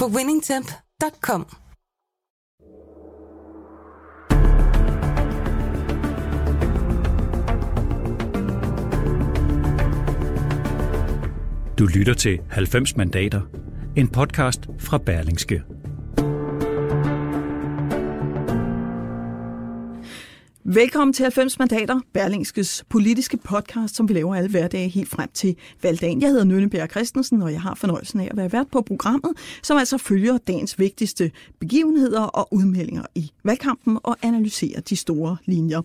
på winningtemp.com. Du lytter til 90 mandater, en podcast fra Berlingske. Velkommen til 90 mandater, Berlingskes politiske podcast, som vi laver alle hverdage helt frem til valgdagen. Jeg hedder Nynneberg Bjerg Christensen, og jeg har fornøjelsen af at være vært på programmet, som altså følger dagens vigtigste begivenheder og udmeldinger i valgkampen og analyserer de store linjer.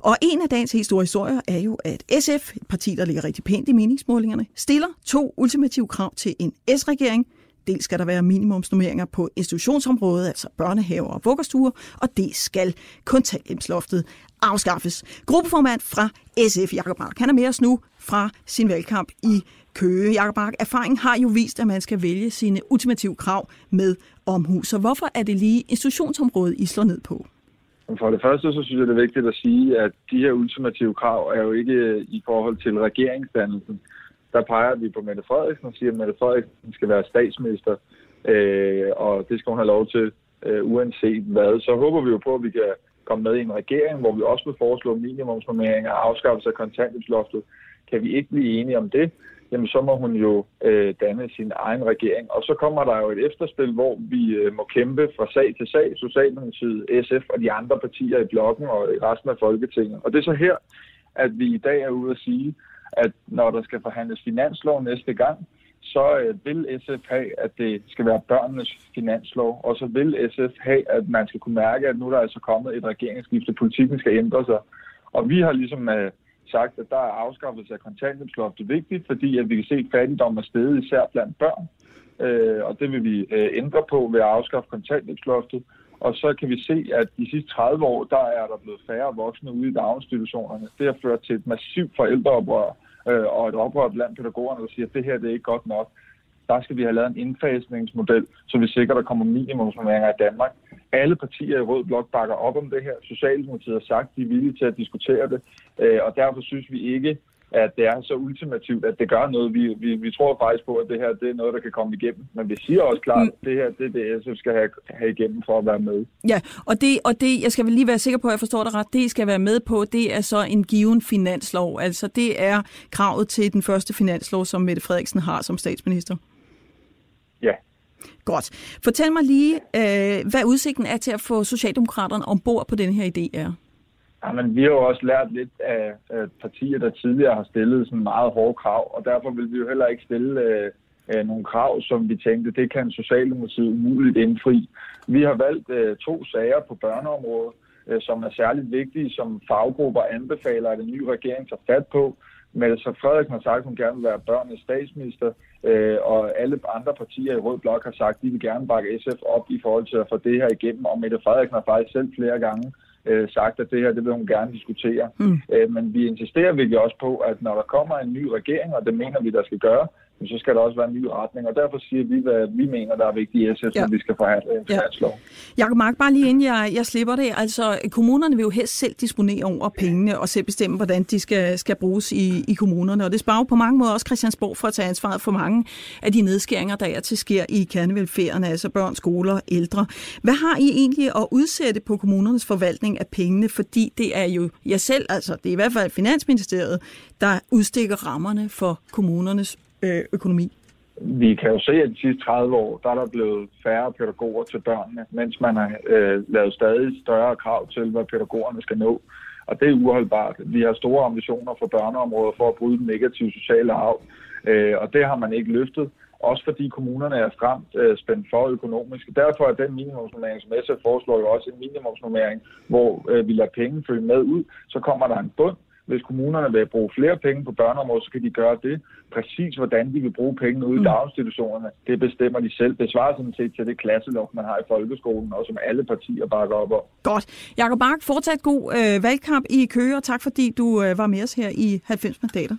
Og en af dagens helt store historier er jo, at SF, et parti, der ligger rigtig pænt i meningsmålingerne, stiller to ultimative krav til en S-regering – Dels skal der være minimumsnummeringer på institutionsområdet, altså børnehaver og vuggestuer, og det skal kontanthjemsloftet afskaffes. Gruppeformand fra SF, Jakob Mark, han er med os nu fra sin valgkamp i Køge. Jakob Mark, erfaring har jo vist, at man skal vælge sine ultimative krav med omhus. Så hvorfor er det lige institutionsområdet, I slår ned på? For det første, så synes jeg, det er vigtigt at sige, at de her ultimative krav er jo ikke øh, i forhold til regeringsdannelsen der peger vi på Mette Frederiksen og siger, at Mette Frederiksen skal være statsminister, øh, og det skal hun have lov til, øh, uanset hvad. Så håber vi jo på, at vi kan komme med i en regering, hvor vi også vil foreslå minimumsnormeringer og afskaffelse af kontanthjælpsloftet. Kan vi ikke blive enige om det, jamen så må hun jo øh, danne sin egen regering. Og så kommer der jo et efterspil, hvor vi øh, må kæmpe fra sag til sag, Socialdemokratiet, SF og de andre partier i blokken og i resten af Folketinget. Og det er så her, at vi i dag er ude at sige, at når der skal forhandles finanslov næste gang, så øh, vil SF have, at det skal være børnenes finanslov, og så vil SF have, at man skal kunne mærke, at nu der er altså kommet et regeringsskifte, politikken skal ændre sig. Og vi har ligesom uh, sagt, at der er afskaffelse af kontanthjælpsloftet vigtigt, fordi at vi kan se, at fattigdom er steget især blandt børn, øh, og det vil vi øh, ændre på ved at afskaffe kontanthjælpsloftet. Og så kan vi se, at de sidste 30 år, der er der blevet færre voksne ude i daginstitutionerne. Det har ført til et massivt forældreoprør øh, og et oprør blandt pædagogerne, der siger, at det her det er ikke godt nok. Der skal vi have lavet en indfasningsmodel, så vi sikrer, at der kommer minimumsnormeringer i Danmark. Alle partier i Rød Blok bakker op om det her. Socialdemokratiet har sagt, at de er villige til at diskutere det, øh, og derfor synes vi ikke, at det er så ultimativt, at det gør noget. Vi, vi, vi tror faktisk på, at det her det er noget, der kan komme igennem. Men vi siger også klart, at det her det er det, SF skal have, have igennem for at være med. Ja, og det, og det, jeg skal vel lige være sikker på, at jeg forstår det ret, det I skal være med på, det er så en given finanslov. Altså det er kravet til den første finanslov, som Mette Frederiksen har som statsminister. Ja. Godt. Fortæl mig lige, øh, hvad udsigten er til at få Socialdemokraterne ombord på den her idé er. Jamen, vi har jo også lært lidt af, partier, der tidligere har stillet sådan meget hårde krav, og derfor vil vi jo heller ikke stille øh, øh, nogle krav, som vi tænkte, det kan Socialdemokratiet umuligt indfri. Vi har valgt øh, to sager på børneområdet, øh, som er særligt vigtige, som faggrupper anbefaler, at en ny regering tager fat på. Mette så Frederik har sagt, at hun gerne vil være børnenes statsminister, øh, og alle andre partier i Rød Blok har sagt, at de vil gerne bakke SF op i forhold til at få det her igennem, og Mette Frederiksen har faktisk selv flere gange øh, sagt, at det her det vil hun gerne diskutere. Mm. Øh, men vi insisterer virkelig også på, at når der kommer en ny regering, og det mener vi, der skal gøre, så skal der også være en ny retning. Og derfor siger vi, hvad vi mener, der er vigtigt i SF, ja. når vi skal forhandle en ja. finanslov. Jakob Mark, bare lige inden jeg, jeg slipper det. Altså, kommunerne vil jo helst selv disponere over pengene og selv bestemme, hvordan de skal, skal bruges i, i kommunerne. Og det sparer på mange måder også Christiansborg for at tage ansvaret for mange af de nedskæringer, der er til sker i kernevelfærden, altså børn, skoler, ældre. Hvad har I egentlig at udsætte på kommunernes forvaltning af pengene? Fordi det er jo jeg selv, altså det er i hvert fald Finansministeriet, der udstikker rammerne for kommunernes øh, økonomi? Vi kan jo se, at de sidste 30 år, der er der blevet færre pædagoger til børnene, mens man har øh, lavet stadig større krav til, hvad pædagogerne skal nå. Og det er uholdbart. Vi har store ambitioner for børneområdet for at bryde den negative sociale arv, øh, og det har man ikke løftet også fordi kommunerne er stramt øh, spændt for økonomisk. Derfor er den minimumsnummering, som SF foreslår, jo også en minimumsnummering, hvor øh, vi lader penge følge med ud. Så kommer der en bund, hvis kommunerne vil bruge flere penge på børneområdet, så kan de gøre det. Præcis hvordan de vil bruge pengene ude i mm. daginstitutionerne, det bestemmer de selv. Det svarer sådan set til det klasseloft, man har i folkeskolen, og som alle partier bakker op om. Godt. Jakob Mark, fortsat god øh, valgkamp i Køge, og tak fordi du øh, var med os her i 90 mandater.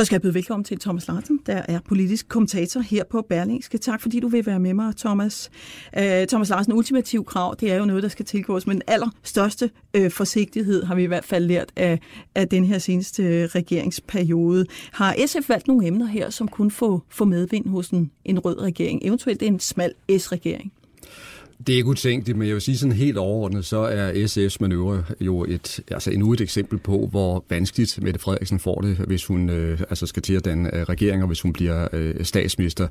Så skal jeg byde velkommen til Thomas Larsen, der er politisk kommentator her på Berlingske. Tak fordi du vil være med mig, Thomas. Øh, Thomas Larsen, ultimativ krav, det er jo noget, der skal tilgås, men allerstørste øh, forsigtighed har vi i hvert fald lært af, af den her seneste øh, regeringsperiode. Har SF valgt nogle emner her, som kunne få, få medvind hos en, en rød regering, eventuelt en smal S-regering? Det er ikke utænkeligt, men jeg vil sige sådan helt overordnet, så er SF's manøvre jo et, altså endnu et eksempel på, hvor vanskeligt Mette Frederiksen får det, hvis hun øh, altså skal til at danne øh, regering, og hvis hun bliver øh, statsminister.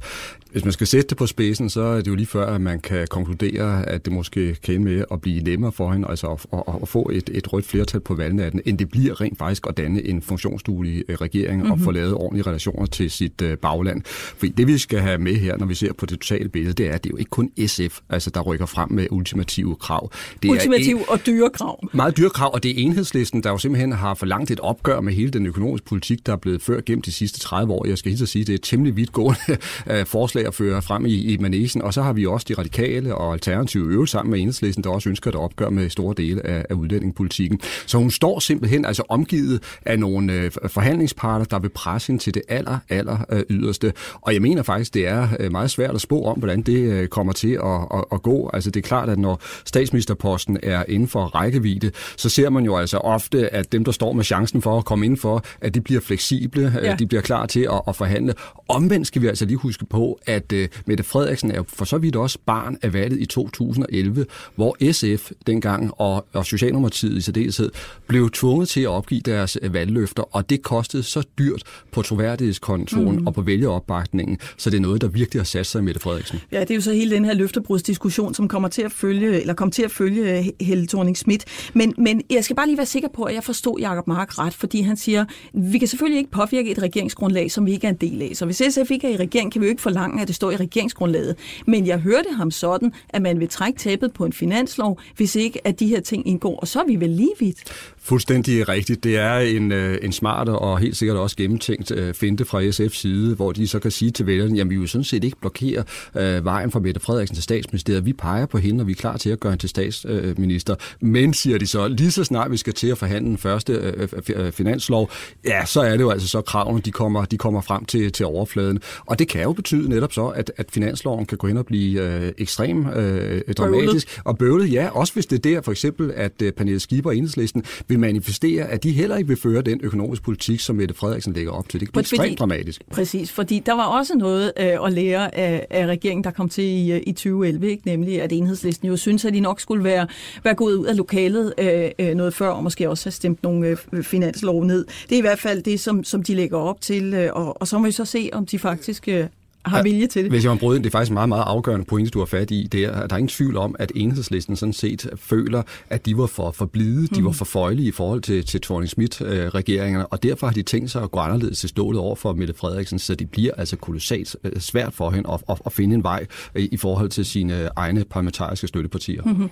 Hvis man skal sætte det på spidsen, så er det jo lige før, at man kan konkludere, at det måske kan med at blive nemmere for hende, altså at, at, at få et, et rødt flertal på valgnatten, end det bliver rent faktisk at danne en funktionsduelig øh, regering mm-hmm. og mhm. få lavet ordentlige relationer til sit øh, bagland. For det vi skal have med her, når vi ser på det totale billede, det er, at det er jo ikke kun SF, altså der rykker rykker frem med ultimative krav. Det ultimative er en, og dyre krav. Meget dyre krav, og det er enhedslisten, der jo simpelthen har forlangt et opgør med hele den økonomiske politik, der er blevet ført gennem de sidste 30 år. Jeg skal helt sige, det er et temmelig vidtgående øh, forslag at føre frem i, i manesen. Og så har vi også de radikale og alternative øvrigt sammen med enhedslisten, der også ønsker et opgør med store dele af, af udlændingepolitikken. Så hun står simpelthen altså omgivet af nogle øh, forhandlingsparter, der vil presse hende til det aller, aller øh, yderste. Og jeg mener faktisk, det er meget svært at spå om, hvordan det kommer til at, at, at gå. Altså det er klart, at når statsministerposten er inden for rækkevidde, så ser man jo altså ofte, at dem, der står med chancen for at komme ind for, at de bliver fleksible, ja. de bliver klar til at, at forhandle. Omvendt skal vi altså lige huske på, at uh, Mette Frederiksen er for så vidt også barn af valget i 2011, hvor SF dengang og, og Socialdemokratiet i særdeleshed blev tvunget til at opgive deres valgløfter, og det kostede så dyrt på troværdighedskontoren mm. og på vælgeopbakningen, så det er noget, der virkelig har sat sig i Mette Frederiksen. Ja, det er jo så hele den her løftebrudsdiskussion, som kommer til at følge, eller kommer til at følge Helle thorning Schmidt. Men, men jeg skal bare lige være sikker på, at jeg forstod Jacob Mark ret, fordi han siger, vi kan selvfølgelig ikke påvirke et regeringsgrundlag, som vi ikke er en del af. Så hvis SF ikke er i regering, kan vi jo ikke forlange, at det står i regeringsgrundlaget. Men jeg hørte ham sådan, at man vil trække tæppet på en finanslov, hvis ikke at de her ting indgår. Og så er vi vel lige vidt. Fuldstændig rigtigt. Det er en, øh, en smart og helt sikkert også gennemtænkt øh, finte fra SF's side, hvor de så kan sige til vælgerne, jamen vi vil sådan set ikke blokere øh, vejen fra Mette Frederiksen til statsministeriet. Vi peger på hende, og vi er klar til at gøre hende til statsminister. Men, siger de så, lige så snart vi skal til at forhandle den første øh, øh, finanslov, ja, så er det jo altså så kravene, de kommer, de kommer frem til, til overfladen. Og det kan jo betyde netop så, at, at finansloven kan gå ind og blive øh, ekstremt øh, dramatisk bøvlet. og bøvlet. Ja, også hvis det er der for eksempel, at øh, Pernille Schieber og Enhedslisten vil manifestere, at de heller ikke vil føre den økonomiske politik, som Mette Frederiksen lægger op til. Det kan blive ekstremt dramatisk. Præcis, fordi der var også noget øh, at lære af, af regeringen, der kom til i, øh, i 2011, ikke? nemlig at enhedslisten jo synes, at de nok skulle være, være gået ud af lokalet øh, øh noget før, og måske også have stemt nogle øh, finanslov ned. Det er i hvert fald det, som, som de lægger op til, øh, og, og så må vi så se, om de faktisk øh, har vilje til det. Hvis jeg må bryde ind, det er faktisk en meget, meget afgørende pointe, du har fat i. Det er, der er ingen tvivl om, at enhedslisten sådan set føler, at de var for, for blide, mm. de var for føjelige i forhold til, til Thorning Schmidt-regeringerne, og derfor har de tænkt sig at gå anderledes til stålet over for Mette Frederiksen, så det bliver altså kolossalt øh, svært for hende at, at, at finde en vej øh, i forhold til sine egne parlamentariske støttepartier. Mm-hmm.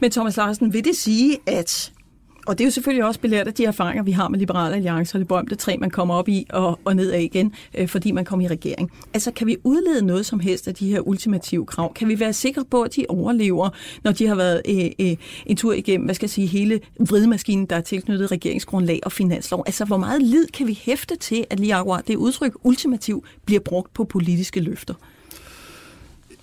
Men Thomas Larsen, vil det sige, at og det er jo selvfølgelig også belært af de erfaringer, vi har med Liberale Alliance og det berømte træ, man kommer op i og, og ned af igen, øh, fordi man kommer i regering. Altså, kan vi udlede noget som helst af de her ultimative krav? Kan vi være sikre på, at de overlever, når de har været øh, øh, en tur igennem, hvad skal jeg sige, hele vridemaskinen, der er tilknyttet regeringsgrundlag og finanslov? Altså, hvor meget lid kan vi hæfte til, at lige akkurat det udtryk ultimativ bliver brugt på politiske løfter?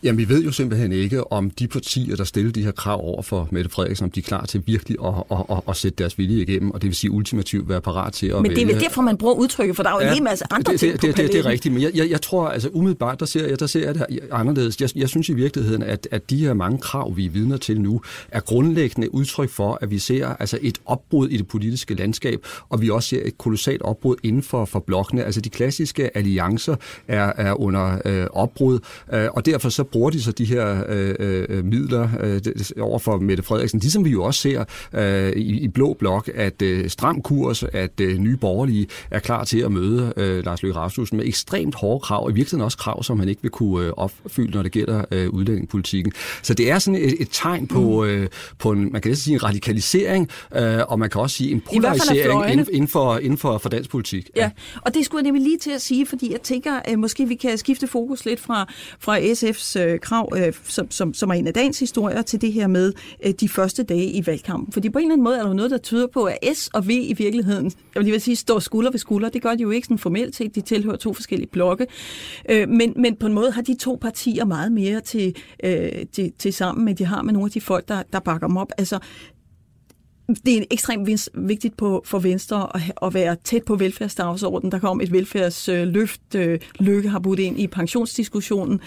Jamen, vi ved jo simpelthen ikke, om de partier, der stiller de her krav over for Mette Frederiksen, om de er klar til virkelig at, at, at, at sætte deres vilje igennem, og det vil sige ultimativt være parat til at Men det er vel derfor, man bruger udtrykket, for der er jo ja, en hel masse andre det, ting det, det, det, det er rigtigt, men jeg, jeg, jeg tror, altså umiddelbart, der ser jeg, der ser jeg det anderledes. Jeg, jeg synes i virkeligheden, at, at de her mange krav, vi er vidner til nu, er grundlæggende udtryk for, at vi ser altså et opbrud i det politiske landskab, og vi også ser et kolossalt opbrud inden for, for blokkene. Altså de klassiske alliancer er, er under øh, opbrud, øh, og derfor så bruger de så de her øh, øh, midler øh, over for Mette Frederiksen, ligesom vi jo også ser øh, i, i Blå Blok, at øh, stram kurs, at øh, nye borgerlige er klar til at møde øh, Lars Løkke Rasmussen med ekstremt hårde krav, og i virkeligheden også krav, som han ikke vil kunne øh, opfylde, når det gælder øh, udlændingepolitikken. Så det er sådan et, et tegn på, mm. øh, på en, man kan sige en radikalisering, øh, og man kan også sige en polarisering inden, inden, for, inden for, for dansk politik. Ja. ja, og det skulle jeg nemlig lige til at sige, fordi jeg tænker, at måske vi kan skifte fokus lidt fra, fra SF's øh, krav, øh, som, som, som er en af dagens historier, til det her med øh, de første dage i valgkampen. Fordi på en eller anden måde er der noget, der tyder på, at S og V i virkeligheden, jeg vil lige vil sige, står skulder ved skulder. Det gør de jo ikke sådan formelt set, de tilhører to forskellige blokke. Øh, men, men på en måde har de to partier meget mere til, øh, til, til sammen, end de har med nogle af de folk, der, der bakker dem op. Altså, det er ekstremt vigtigt på, for Venstre at, at være tæt på velfærdsdagsordenen. Der kom et velfærdsløft, øh, Lykke har budt ind i pensionsdiskussionen.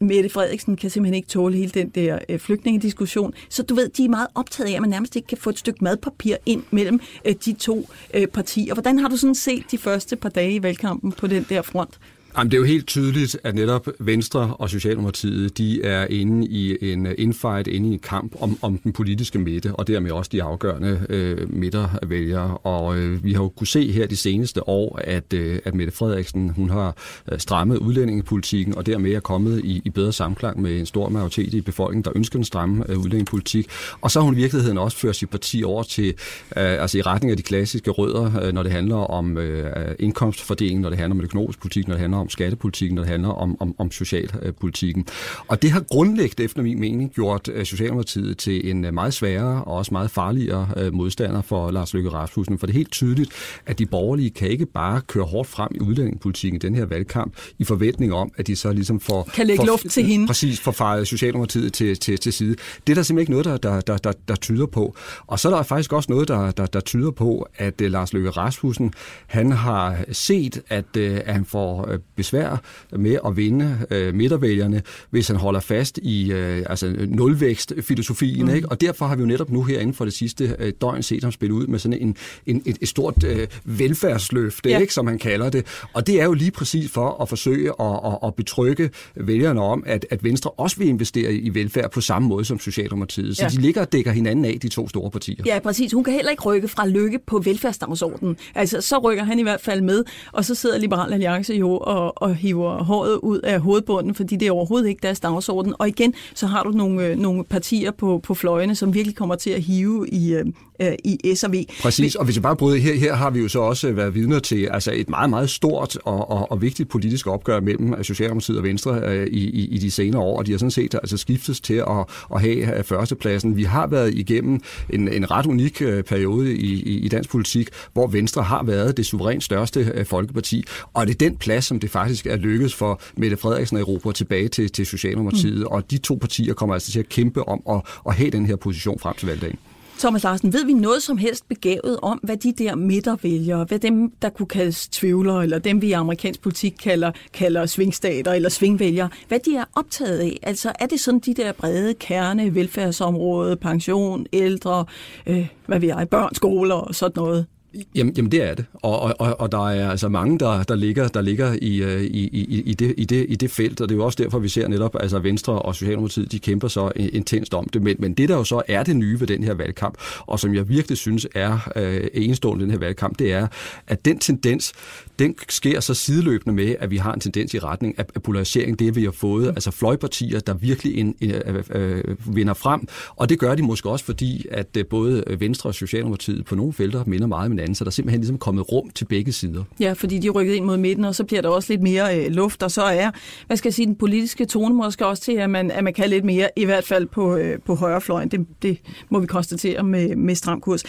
Mette Frederiksen kan simpelthen ikke tåle hele den der øh, flygtningediskussion. Så du ved, de er meget optaget af, at man nærmest ikke kan få et stykke madpapir ind mellem øh, de to øh, partier. Hvordan har du sådan set de første par dage i valgkampen på den der front? Jamen, det er jo helt tydeligt, at netop Venstre og Socialdemokratiet, de er inde i en uh, infight, inde i en kamp om, om den politiske midte, og dermed også de afgørende øh, midtervælgere. Og øh, vi har jo kunne se her de seneste år, at, øh, at Mette Frederiksen, hun har strammet udlændingepolitikken, og dermed er kommet i, i bedre samklang med en stor majoritet i befolkningen, der ønsker en stramme øh, udlændingepolitik. Og så har hun i virkeligheden også ført sit parti over til, øh, altså i retning af de klassiske rødder, øh, når det handler om øh, indkomstfordeling, når det handler om økonomisk politik, når det handler om skattepolitikken, når det handler om, om, om socialpolitikken. Og det har grundlæggende, efter min mening, gjort øh, Socialdemokratiet til en øh, meget sværere og også meget farligere øh, modstander for Lars Løkke Rasmussen. For det er helt tydeligt, at de borgerlige kan ikke bare køre hårdt frem i udlændingepolitikken i den her valgkamp, i forventning om, at de så ligesom får... Kan lægge luft til hende. Præcis, får fejret Socialdemokratiet til, til, til side. Det er der simpelthen ikke noget, der, der, der, der, der tyder på. Og så er der faktisk også noget, der, der, der tyder på, at Lars Løkke Rasmussen, han har set, at, at han får besvær med at vinde øh, midtervælgerne, hvis han holder fast i øh, altså nulvækst-filosofien. Mm. Ikke? Og derfor har vi jo netop nu herinde for det sidste øh, døgn set ham spille ud med sådan en, en, et, et stort øh, velfærdsløfte, ja. ikke, som han kalder det. Og det er jo lige præcis for at forsøge at, at, at betrygge vælgerne om, at, at Venstre også vil investere i velfærd på samme måde som Socialdemokratiet. Så ja. de ligger og dækker hinanden af, de to store partier. Ja, præcis. Hun kan heller ikke rykke fra lykke på velfærdsdagsordenen. Altså, så rykker han i hvert fald med, og så sidder Liberal Alliance jo og, og, hiver håret ud af hovedbunden, fordi det er overhovedet ikke deres dagsorden. Og igen, så har du nogle, øh, nogle partier på, på fløjene, som virkelig kommer til at hive i, øh, øh, øh i S og V. Præcis, og hvis jeg bare bryder, her, her har vi jo så også været vidner til altså et meget, meget stort og, og, og vigtigt politisk opgør mellem Socialdemokratiet og Venstre øh, i, i, i de senere år, og de har sådan set altså skiftet til at, at have førstepladsen. Vi har været igennem en, en ret unik øh, periode i, i, i dansk politik, hvor Venstre har været det suverænt største folkeparti, og det er den plads, som det faktisk er lykkedes for Mette Frederiksen og Europa tilbage til, til Socialdemokratiet, mm. og de to partier kommer altså til at kæmpe om at, at have den her position frem til valgdagen. Thomas Larsen, ved vi noget som helst begavet om, hvad de der midtervælgere, hvad dem, der kunne kaldes tvivlere, eller dem vi i amerikansk politik kalder, kalder svingstater eller svingvælgere, hvad de er optaget af? Altså er det sådan de der brede kerne, velfærdsområde, pension, ældre, øh, hvad vi er, børn, skoler og sådan noget? Jamen, jamen det er det, og, og, og der er altså mange, der, der ligger, der ligger i, øh, i, i, i, det, i, det, i det felt, og det er jo også derfor, vi ser netop, altså Venstre og Socialdemokratiet, de kæmper så intenst om det, men, men det der jo så er det nye ved den her valgkamp, og som jeg virkelig synes er øh, enestående den her valgkamp, det er, at den tendens, den sker så sideløbende med, at vi har en tendens i retning af, af polarisering, det vi har fået, mm. altså fløjpartier, der virkelig en, øh, øh, vinder frem, og det gør de måske også fordi, at øh, både Venstre og Socialdemokratiet på nogle felter minder meget om hinanden, så der er simpelthen ligesom kommet rum til begge sider. Ja, fordi de rykkede rykket ind mod midten, og så bliver der også lidt mere øh, luft, og så er, hvad skal jeg sige, den politiske tone måske også til, at man, at man kan lidt mere, i hvert fald på, øh, på højrefløjen. Det, det må vi konstatere med, med stram kurs.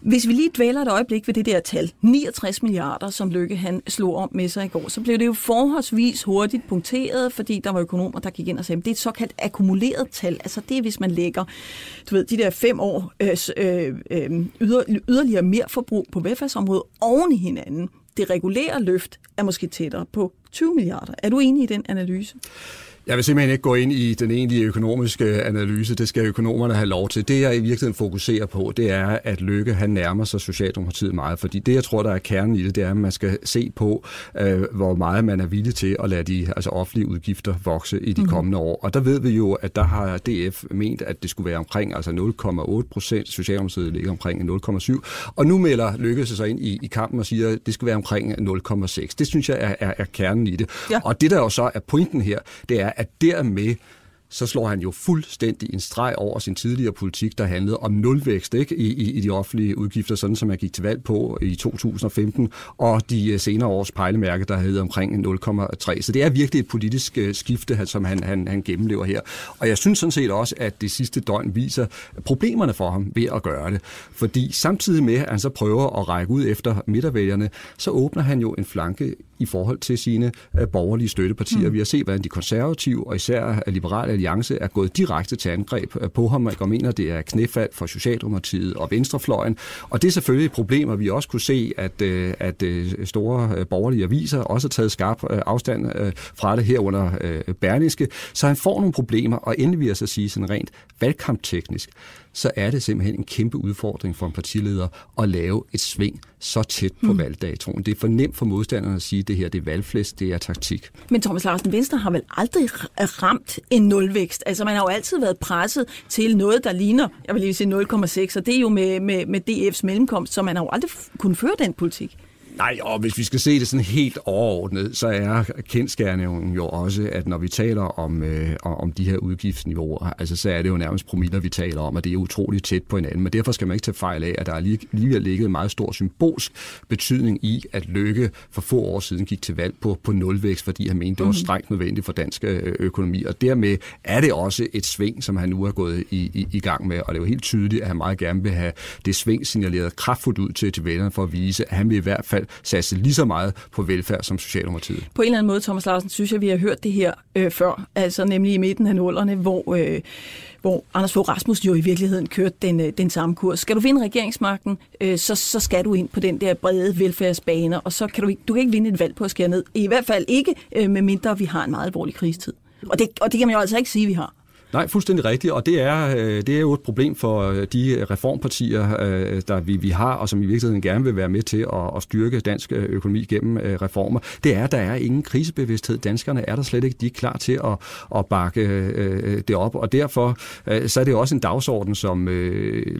Hvis vi lige dvæler et øjeblik ved det der tal, 69 milliarder, som Lykke han slog om med sig i går, så blev det jo forholdsvis hurtigt punkteret, fordi der var økonomer, der gik ind og sagde, at det er et såkaldt akkumuleret tal. Altså det er, hvis man lægger, du ved, de der fem år øh, øh, øh yder, yderligere mere forbrug på velfærdsområdet oven i hinanden. Det regulære løft er måske tættere på 20 milliarder. Er du enig i den analyse? Jeg vil simpelthen ikke gå ind i den egentlige økonomiske analyse. Det skal økonomerne have lov til. Det, jeg i virkeligheden fokuserer på, det er, at Lykke han nærmer sig Socialdemokratiet meget. Fordi det, jeg tror, der er kernen i det, det er, at man skal se på, øh, hvor meget man er villig til at lade de altså offentlige udgifter vokse i de mm. kommende år. Og der ved vi jo, at der har DF ment, at det skulle være omkring altså 0,8 procent. Socialdemokratiet ligger omkring 0,7. Og nu melder Lykke sig ind i, i kampen og siger, at det skal være omkring 0,6. Det synes jeg er, er, er kernen i det. Ja. Og det, der jo så er pointen her, det er, at dermed så slår han jo fuldstændig en streg over sin tidligere politik, der handlede om nulvækst ikke? I, i, i de offentlige udgifter, sådan som man gik til valg på i 2015, og de øh, senere års pejlemærke, der hedder omkring 0,3. Så det er virkelig et politisk øh, skifte, som han, han, han gennemlever her. Og jeg synes sådan set også, at det sidste døgn viser problemerne for ham ved at gøre det. Fordi samtidig med, at han så prøver at række ud efter midtervælgerne, så åbner han jo en flanke i forhold til sine uh, borgerlige støttepartier. Mm. Vi har set, hvordan de konservative og især Liberale Alliance er gået direkte til angreb uh, på ham, og mener, det er knæfald for Socialdemokratiet og Venstrefløjen. Og det er selvfølgelig et problem, og vi også kunne se, at, uh, at store borgerlige aviser også har taget skarp afstand fra det her under Berlingske. Så han får nogle problemer, og endelig vil jeg så sige sådan rent valgkampteknisk, så er det simpelthen en kæmpe udfordring for en partileder at lave et sving så tæt på mm. valgdatoen. Det er for nemt for modstanderne at sige, at det her det er valgflæst, det er taktik. Men Thomas Larsen, Venstre har vel aldrig ramt en nulvækst? Altså man har jo altid været presset til noget, der ligner, jeg vil lige sige 0,6, og det er jo med, med, med DF's mellemkomst, så man har jo aldrig kunnet føre den politik. Nej, og hvis vi skal se det sådan helt overordnet, så er kendskærningen jo også, at når vi taler om, øh, om de her udgiftsniveauer, altså så er det jo nærmest promiller, vi taler om, og det er utroligt tæt på hinanden. Men derfor skal man ikke tage fejl af, at der er lige, lige ligget en meget stor symbolsk betydning i, at Lykke for få år siden gik til valg på, på nulvækst, fordi han mente, det var mhm. strengt nødvendigt for dansk øh, økonomi. Og dermed er det også et sving, som han nu er gået i, i, i gang med. Og det er jo helt tydeligt, at han meget gerne vil have det sving signaleret kraftfuldt ud til, til vælgerne for at vise, at han vil i hvert fald fald satse lige så meget på velfærd som Socialdemokratiet. På en eller anden måde, Thomas Larsen, synes jeg, vi har hørt det her øh, før, altså nemlig i midten af nullerne, hvor, øh, hvor Anders Fogh Rasmussen jo i virkeligheden kørte den, øh, den samme kurs. Skal du vinde regeringsmagten, øh, så, så skal du ind på den der brede velfærdsbane, og så kan du, du kan ikke vinde et valg på at skære ned. I hvert fald ikke, øh, medmindre vi har en meget alvorlig krigstid. Og det, og det kan man jo altså ikke sige, vi har. Nej, fuldstændig rigtigt, og det er, øh, det er jo et problem for øh, de reformpartier, øh, der vi, vi har, og som i virkeligheden gerne vil være med til at, at styrke dansk økonomi gennem reformer. Det er, at der er ingen krisebevidsthed. Danskerne er der slet ikke. De er klar til at, at bakke det op, og derfor så er det også en dagsorden, som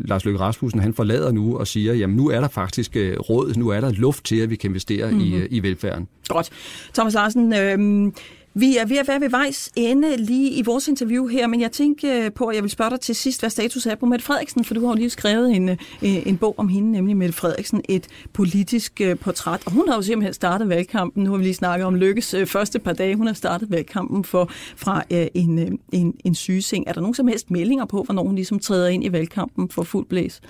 Lars Løkke Rasmussen han forlader nu og siger, jamen nu er der faktisk råd, nu er der luft til, at vi kan investere mm-hmm. i, mhm. i velfærden. Godt. Thomas Larsen, øh vi er ved at være ved vejs ende lige i vores interview her, men jeg tænker øh, på, at jeg vil spørge dig til sidst, hvad status er på Mette Frederiksen, for du har jo lige skrevet en, øh, en bog om hende, nemlig Mette Frederiksen, et politisk øh, portræt, og hun har jo simpelthen startet valgkampen. Nu har vi lige snakket om Lykkes første par dage. Hun har startet valgkampen for, fra en, en, en sygeseng. Er der nogen som helst meldinger på, hvornår hun ligesom træder ind i valgkampen for fuld blæs?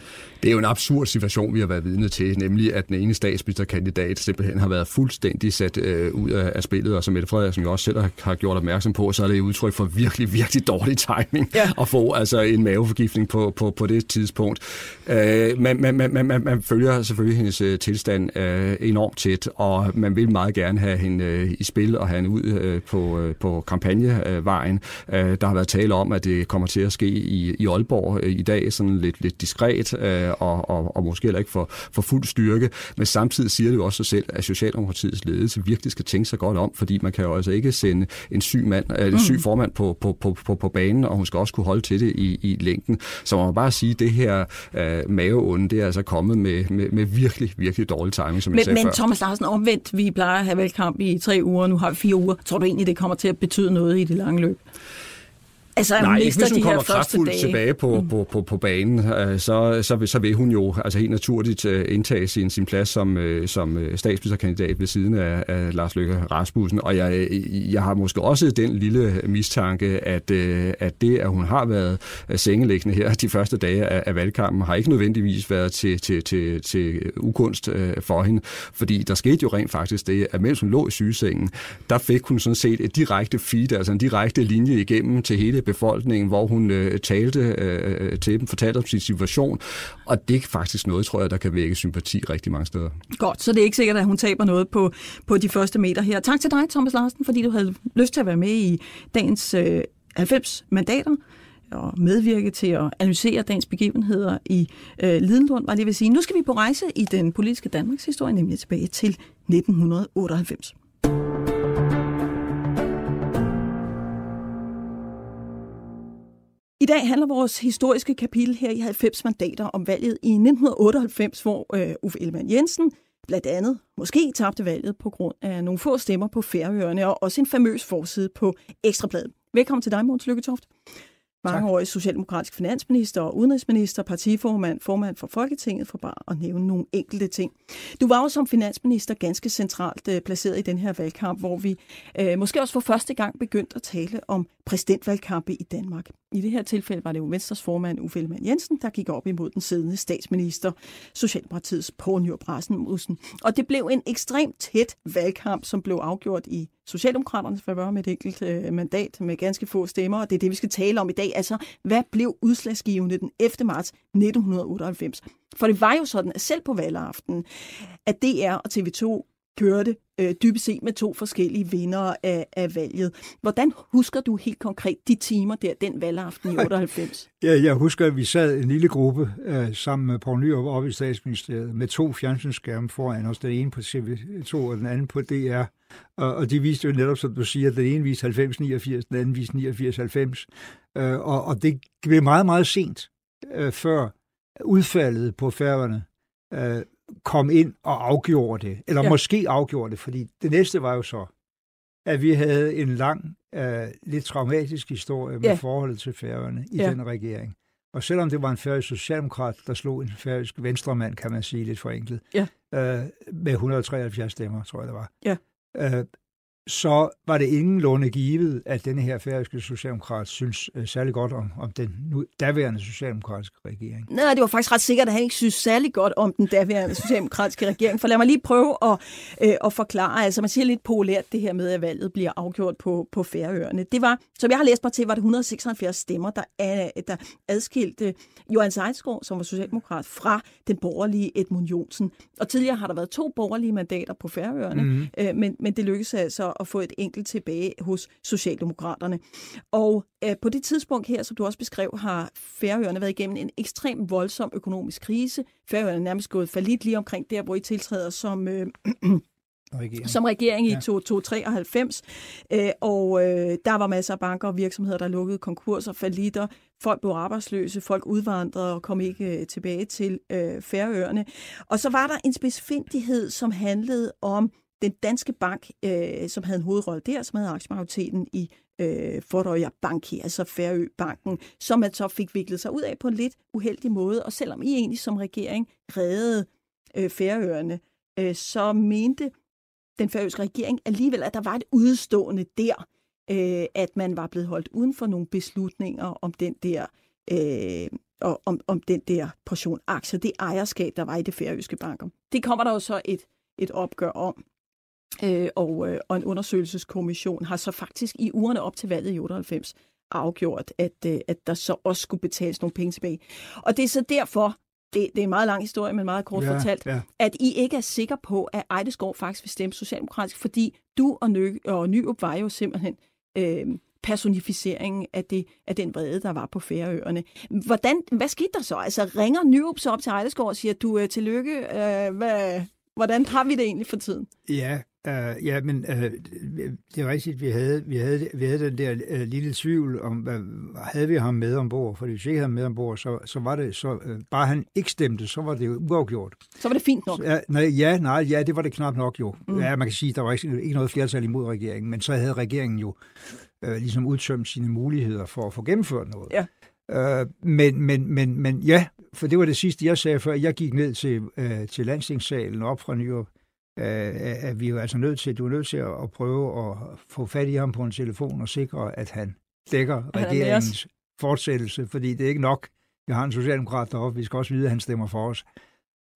Det er jo en absurd situation, vi har været vidne til, nemlig at den ene statsministerkandidat simpelthen har været fuldstændig sat øh, ud af, af spillet, og som Mette Frederiksen jo også selv har, gjort opmærksom på, så er det et udtryk for virkelig, virkelig dårlig timing ja. at få altså en maveforgiftning på, på, på det tidspunkt. Øh, man, man, man, man, man følger selvfølgelig hendes øh, tilstand øh, enormt tæt, og man vil meget gerne have hende øh, i spil og have hende ud øh, på, øh, på kampagnevejen. Øh, der har været tale om, at det kommer til at ske i, i Aalborg øh, i dag, sådan lidt, lidt diskret, øh, og, og, og måske heller ikke for, for fuld styrke, men samtidig siger det jo også sig selv, at Socialdemokratiets ledelse virkelig skal tænke sig godt om, fordi man kan jo altså ikke sende en syg, mand, øh, en syg mm. formand på, på, på, på, på banen, og hun skal også kunne holde til det i, i længden. Så man må bare sige, at det her øh, maveonde, det er altså kommet med, med, med virkelig, virkelig dårlig timing, som men, jeg sagde Men før. Thomas Larsen, omvendt, vi plejer at have valgkamp i tre uger, nu har vi fire uger. Tror du egentlig, det kommer til at betyde noget i det lange løb? Altså, Nej, ikke hvis hun kommer kraftfuldt dage. tilbage på, mm. på, på, på banen, øh, så, så, vil, så vil hun jo altså helt naturligt øh, indtage sin, sin plads som, øh, som statsministerkandidat ved siden af, af Lars Løkke Rasmussen. Og jeg, jeg har måske også den lille mistanke, at, at det, at hun har været sengelæggende her de første dage af, af valgkampen, har ikke nødvendigvis været til, til, til, til ukunst for hende. Fordi der skete jo rent faktisk det, at mens hun lå i sygesengen, der fik hun sådan set et direkte feed, altså en direkte linje igennem til hele befolkningen, hvor hun øh, talte øh, øh, til dem, fortalte om sin situation, og det er faktisk noget, tror jeg, der kan vække sympati rigtig mange steder. Godt, så det er ikke sikkert, at hun taber noget på, på de første meter her. Tak til dig, Thomas Larsen, fordi du havde lyst til at være med i dagens øh, 90 mandater og medvirke til at analysere dagens begivenheder i øh, Lidenlund, var det vil sige. Nu skal vi på rejse i den politiske Danmarks historie, nemlig tilbage til 1998. I dag handler vores historiske kapitel her i 90 mandater om valget i 1998, hvor øh, Uffe Ellemann Jensen blandt andet måske tabte valget på grund af nogle få stemmer på Færøerne og også en famøs forside på Ekstrabladet. Velkommen til dig, Måns Lykketoft mangeårig socialdemokratisk finansminister og udenrigsminister, partiformand, formand for Folketinget, for bare at nævne nogle enkelte ting. Du var jo som finansminister ganske centralt øh, placeret i den her valgkamp, hvor vi øh, måske også for første gang begyndte at tale om præsidentvalgkampe i Danmark. I det her tilfælde var det jo Venstres formand Uffe Ellemann Jensen, der gik op imod den siddende statsminister, Socialdemokratiets Poul Nyrup Rasmussen. Og det blev en ekstremt tæt valgkamp, som blev afgjort i Socialdemokraternes favør med et enkelt øh, mandat med ganske få stemmer, og det er det, vi skal tale om i dag. Altså, hvad blev udslagsgivende den 11. marts 1998? For det var jo sådan, at selv på valgaften, at DR og TV2 kørte øh, dybest set med to forskellige vinder af, af valget. Hvordan husker du helt konkret de timer der, den valgaften i 98? Ja, jeg husker, at vi sad en lille gruppe øh, sammen med Poul Nyrup oppe i statsministeriet med to fjernsynsskærme foran os, den ene på TV2 og den anden på DR. Og, og de viste jo netop, som du siger, den ene viste 90-89, den anden viste 89-90. Øh, og, og det blev meget, meget sent øh, før udfaldet på færgerne øh, kom ind og afgjorde det, eller ja. måske afgjorde det, fordi det næste var jo så, at vi havde en lang, uh, lidt traumatisk historie med ja. forholdet til færøerne i ja. den regering. Og selvom det var en færøsk socialdemokrat, der slog en færøsk venstremand, kan man sige lidt forenklet, ja. uh, med 173 stemmer, tror jeg det var, ja. Uh, så var det ingenlunde givet, at denne her færøske socialdemokrat synes uh, særlig godt om, om den nu daværende socialdemokratiske regering. Nej, det var faktisk ret sikkert, at han ikke synes særlig godt om den daværende socialdemokratiske regering. For lad mig lige prøve at, uh, at forklare. Altså man siger lidt populært det her med, at valget bliver afgjort på, på Færøerne. Det var, som jeg har læst mig til, var det 176 stemmer, der, der adskilte Johan Sejdsgaard, som var socialdemokrat, fra den borgerlige Edmund Jonsen. Og tidligere har der været to borgerlige mandater på Færøerne, mm-hmm. uh, men, men det lykkedes altså at få et enkelt tilbage hos Socialdemokraterne. Og øh, på det tidspunkt her, som du også beskrev, har Færøerne været igennem en ekstrem voldsom økonomisk krise. Færøerne er nærmest gået lidt lige omkring der, hvor I tiltræder som... Øh, regering. som regering i ja. 2093. Øh, og øh, der var masser af banker og virksomheder, der lukkede konkurser, falitter, folk blev arbejdsløse, folk udvandrede og kom ikke øh, tilbage til øh, Færøerne. Og så var der en specifindighed, som handlede om den danske bank, øh, som havde en hovedrolle der, som havde aktiemajoriteten i øh, Fordøja Banki, altså Færøbanken, som man så fik viklet sig ud af på en lidt uheldig måde. Og selvom I egentlig som regering reddede øh, Færøerne, øh, så mente den færøske regering alligevel, at der var et udstående der, øh, at man var blevet holdt uden for nogle beslutninger om den der øh, og om, om den der portion aktier, det ejerskab, der var i det færøske banker. Det kommer der jo så et, et opgør om øh, og, øh, og en undersøgelseskommission har så faktisk i ugerne op til valget i 98 afgjort, at, øh, at der så også skulle betales nogle penge tilbage. Og det er så derfor, det, det er en meget lang historie, men meget kort ja, fortalt, ja. at I ikke er sikre på, at Ejdeskov faktisk vil stemme socialdemokratisk, fordi du og, Nø og Nyup var jo simpelthen øh, personificeringen af, det, af den vrede, der var på Færøerne. Hvordan, hvad skete der så? Altså ringer Nyup så op til Ejdeskov og siger, du øh, tillykke, øh, hvad, hvordan har vi det egentlig for tiden? Ja, Uh, ja, men uh, det er rigtigt, vi havde, vi havde, vi havde den der uh, lille tvivl om, hvad, havde vi ham med ombord? For hvis vi ikke havde ham med ombord, så, så var det, så uh, bare han ikke stemte, så var det jo uafgjort. Så var det fint nok? Ja, nej, ja, nej, ja, det var det knap nok jo. Mm. Ja, man kan sige, der var ikke, ikke noget flertal imod regeringen, men så havde regeringen jo uh, ligesom udtømt sine muligheder for at få gennemført noget. Ja. Uh, men, men, men, men ja, for det var det sidste, jeg sagde, før jeg gik ned til, uh, til landstingssalen op fra Nyrup, øh, at vi er altså nødt til, du er nødt til at, at prøve at få fat i ham på en telefon og sikre, at han dækker han regeringens fortsættelse, fordi det er ikke nok, vi har en socialdemokrat deroppe, vi skal også vide, at han stemmer for os.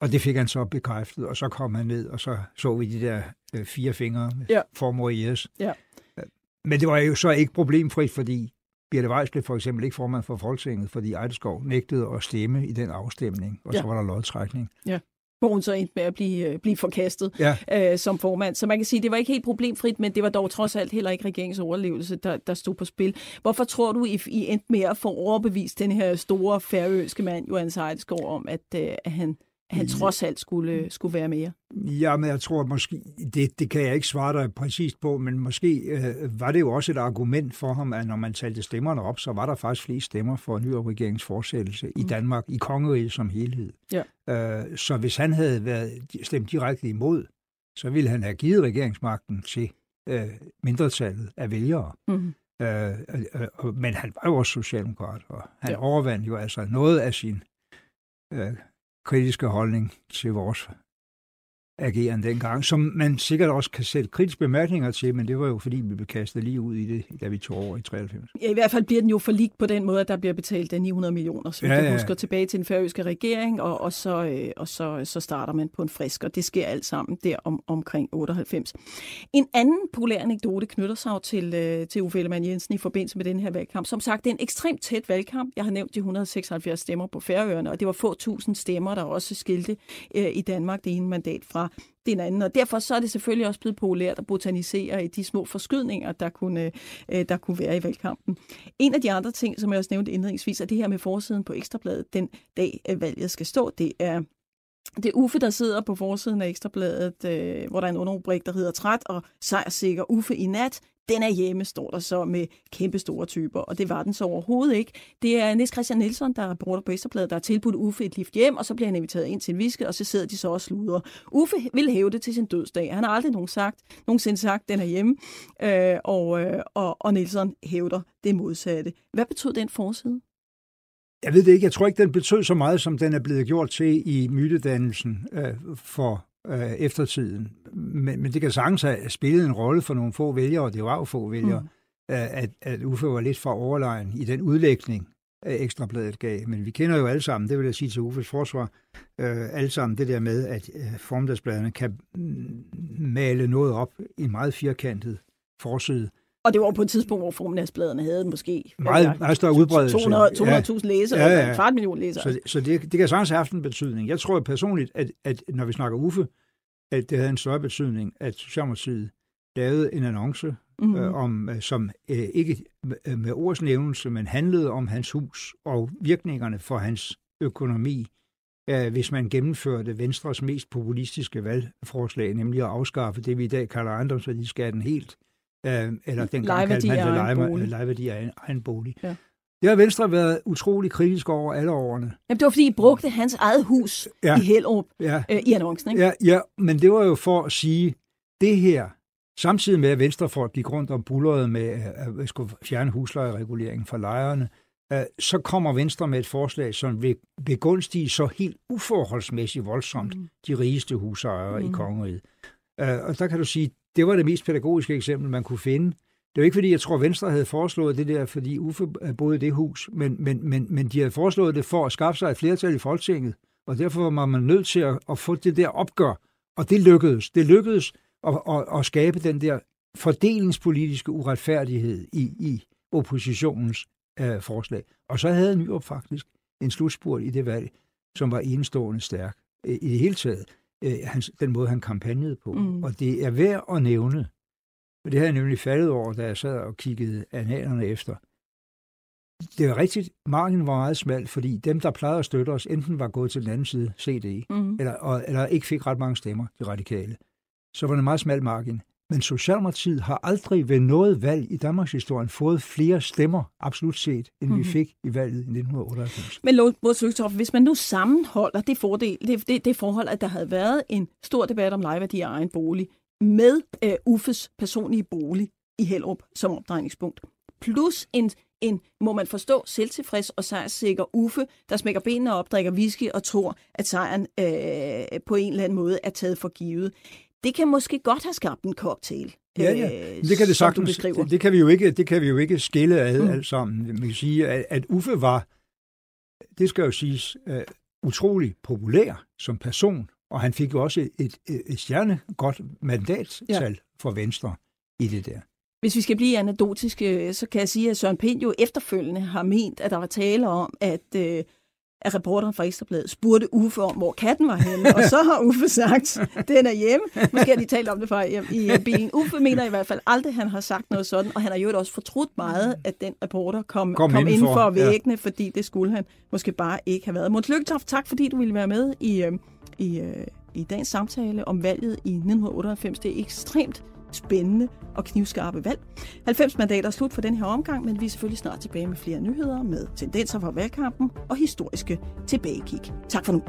Og det fik han så bekræftet, og så kom han ned, og så så vi de der øh, fire fingre ja. for Morias. Ja. Men det var jo så ikke problemfrit, fordi Birte Weiss blev for eksempel ikke formand for Folketinget, fordi Ejdeskov nægtede at stemme i den afstemning, og ja. så var der lodtrækning. Ja hvor hun så endte med at blive, øh, blive forkastet ja. øh, som formand. Så man kan sige, det var ikke helt problemfrit, men det var dog trods alt heller ikke regeringens overlevelse, der, der stod på spil. Hvorfor tror du, I, I endte med at få overbevist den her store færøske mand, Johan Seidskov, om, at, øh, at han han trods alt skulle, skulle være mere? Ja, men jeg tror måske, det, det kan jeg ikke svare dig præcist på, men måske øh, var det jo også et argument for ham, at når man talte stemmerne op, så var der faktisk flere stemmer for en ny regeringens fortsættelse mm. i Danmark, i kongeriget som helhed. Ja. Øh, så hvis han havde været stemt direkte imod, så ville han have givet regeringsmagten til øh, mindretallet af vælgere. Mm. Øh, øh, øh, men han var jo også socialdemokrat, og han ja. overvandt jo altså noget af sin øh, kritiske holdning til vores ageren dengang, som man sikkert også kan sætte kritiske bemærkninger til, men det var jo fordi, vi blev kastet lige ud i det, da vi tog over i 93. Ja, i hvert fald bliver den jo for på den måde, at der bliver betalt 900 millioner, så ja, ja. husker tilbage til den færøske regering, og, og, så, øh, og så, så starter man på en frisk, og det sker alt sammen der om, omkring 98. En anden populær anekdote knytter sig til, øh, til Uffe Ellemann Jensen i forbindelse med den her valgkamp. Som sagt, det er en ekstremt tæt valgkamp. Jeg har nævnt de 176 stemmer på Færøerne, og det var få tusind stemmer, der også skilte øh, i Danmark det ene mandat fra den anden. Og derfor så er det selvfølgelig også blevet populært at botanisere i de små forskydninger, der kunne, øh, der kunne være i valgkampen. En af de andre ting, som jeg også nævnte indledningsvis, er det her med forsiden på Ekstrabladet den dag, øh, valget skal stå. Det er det er Uffe, der sidder på forsiden af Ekstrabladet, øh, hvor der er en underrubrik, der hedder Træt og sejrsikker Uffe i nat. Den er hjemme, står der så med kæmpe store typer, og det var den så overhovedet ikke. Det er Niels Christian Nielsen, der er reporter på Ekstrabladet, der har tilbudt Uffe et lift hjem, og så bliver han inviteret ind til en viske, og så sidder de så og sluder. Uffe vil hæve det til sin dødsdag. Han har aldrig nogen sagt, nogensinde sagt, den er hjemme, øh, og, øh, og, og Nielsen hævder det modsatte. Hvad betød den forside? Jeg ved det ikke. Jeg tror ikke, den betød så meget, som den er blevet gjort til i mytedannelsen øh, for øh, eftertiden. Men, men det kan sagtens have spillet en rolle for nogle få vælgere, og det var jo få vælgere, mm. at, at Uffe var lidt for overlegen i den udlægning, Ekstrabladet gav. Men vi kender jo alle sammen, det vil jeg sige til Uffes forsvar, øh, alle sammen det der med, at øh, formiddagsbladene kan male noget op i meget firkantet forside, og det var på et tidspunkt, hvor formiddagsbladene havde måske meget, meget større udbredelse. 200.000 200, 200 ja. læsere, ja, ja. en kvart million læsere. Så, så det, det kan sagtens have haft en betydning. Jeg tror personligt, at, at når vi snakker Uffe, at det havde en større betydning, at Socialdemokratiet lavede en annonce, mm-hmm. øh, om, øh, som øh, ikke med ords nævnelse, men handlede om hans hus og virkningerne for hans økonomi, øh, hvis man gennemførte Venstres mest populistiske valgforslag, nemlig at afskaffe det, vi i dag kalder ejendomsværdiskatten helt, øh, eller dengang kaldte man det lejeværdi af egen bolig. Ja. Det har Venstre været utrolig kritisk over alle årene. Jamen, det var fordi, I brugte hans eget hus ja. i Hellerup ja. øh, i annoncen, ikke? Ja, ja, men det var jo for at sige, det her, samtidig med at Venstrefolk gik rundt og bullerede med at vi skulle fjerne huslejereguleringen for lejerne, øh, så kommer Venstre med et forslag, som vil begunstige så helt uforholdsmæssigt voldsomt mm. de rigeste husejere mm. i kongeriget. Øh, og der kan du sige, det var det mest pædagogiske eksempel, man kunne finde. Det er jo ikke, fordi jeg tror, Venstre havde foreslået det der, fordi Uffe boede i det hus, men, men, men, men de havde foreslået det for at skaffe sig et flertal i Folketinget, og derfor var man nødt til at, at få det der opgør, og det lykkedes. Det lykkedes at, at, at skabe den der fordelingspolitiske uretfærdighed i, i oppositionens øh, forslag. Og så havde Nyrup faktisk en slutspurt i det valg, som var enestående stærk. Øh, I det hele taget, øh, hans, den måde, han kampagnede på. Mm. Og det er værd at nævne, og det har jeg nemlig faldet over, da jeg sad og kiggede analerne efter. Det er rigtigt, marken var meget smal, fordi dem, der plejede at støtte os, enten var gået til den anden side, CD, mm. eller, og, eller ikke fik ret mange stemmer, de radikale. Så var det en meget smal margin. Men Socialdemokratiet har aldrig ved noget valg i Danmarks historie fået flere stemmer, absolut set, end mm. vi mhm. fik i valget i 1998. Men Lars hvis man nu sammenholder det, fordel, det, det, det forhold, at der havde været en stor debat om lejeværdi af egen bolig, med uh, Uffes personlige bolig i Hellerup som opdrejningspunkt. Plus en, en, må man forstå, selvtilfreds og sejrssikker Uffe, der smækker benene op, drikker whisky og tror, at sejren uh, på en eller anden måde er taget for givet. Det kan måske godt have skabt en cocktail. Ja, ja. Øh, det kan det sagtens. Det, det kan vi jo ikke, det kan vi jo ikke skille ad mm. alt sammen. Man kan sige, at, at Uffe var, det skal jo siges, uh, utrolig populær som person og han fik jo også et, et, et stjerne godt mandattal ja. for Venstre i det der. Hvis vi skal blive anekdotiske, så kan jeg sige, at Søren Pind jo efterfølgende har ment, at der var tale om, at, øh, at reporteren fra Ekstrabladet spurgte Uffe om, hvor katten var henne. Og så har Uffe sagt, den er hjemme. Måske har de talt om det fra i, i bilen. Uffe mener i hvert fald aldrig, at han har sagt noget sådan, og han har jo også fortrudt meget, at den reporter kom, kom, kom inden for væggene, ja. fordi det skulle han måske bare ikke have været. Måns Lykketoft, tak fordi du ville være med i, øh, i, øh, i dagens samtale om valget i 1998. Det er ekstremt spændende og knivskarpe valg. 90 mandater er slut for den her omgang, men vi er selvfølgelig snart tilbage med flere nyheder med tendenser fra valgkampen og historiske tilbagekig. Tak for nu.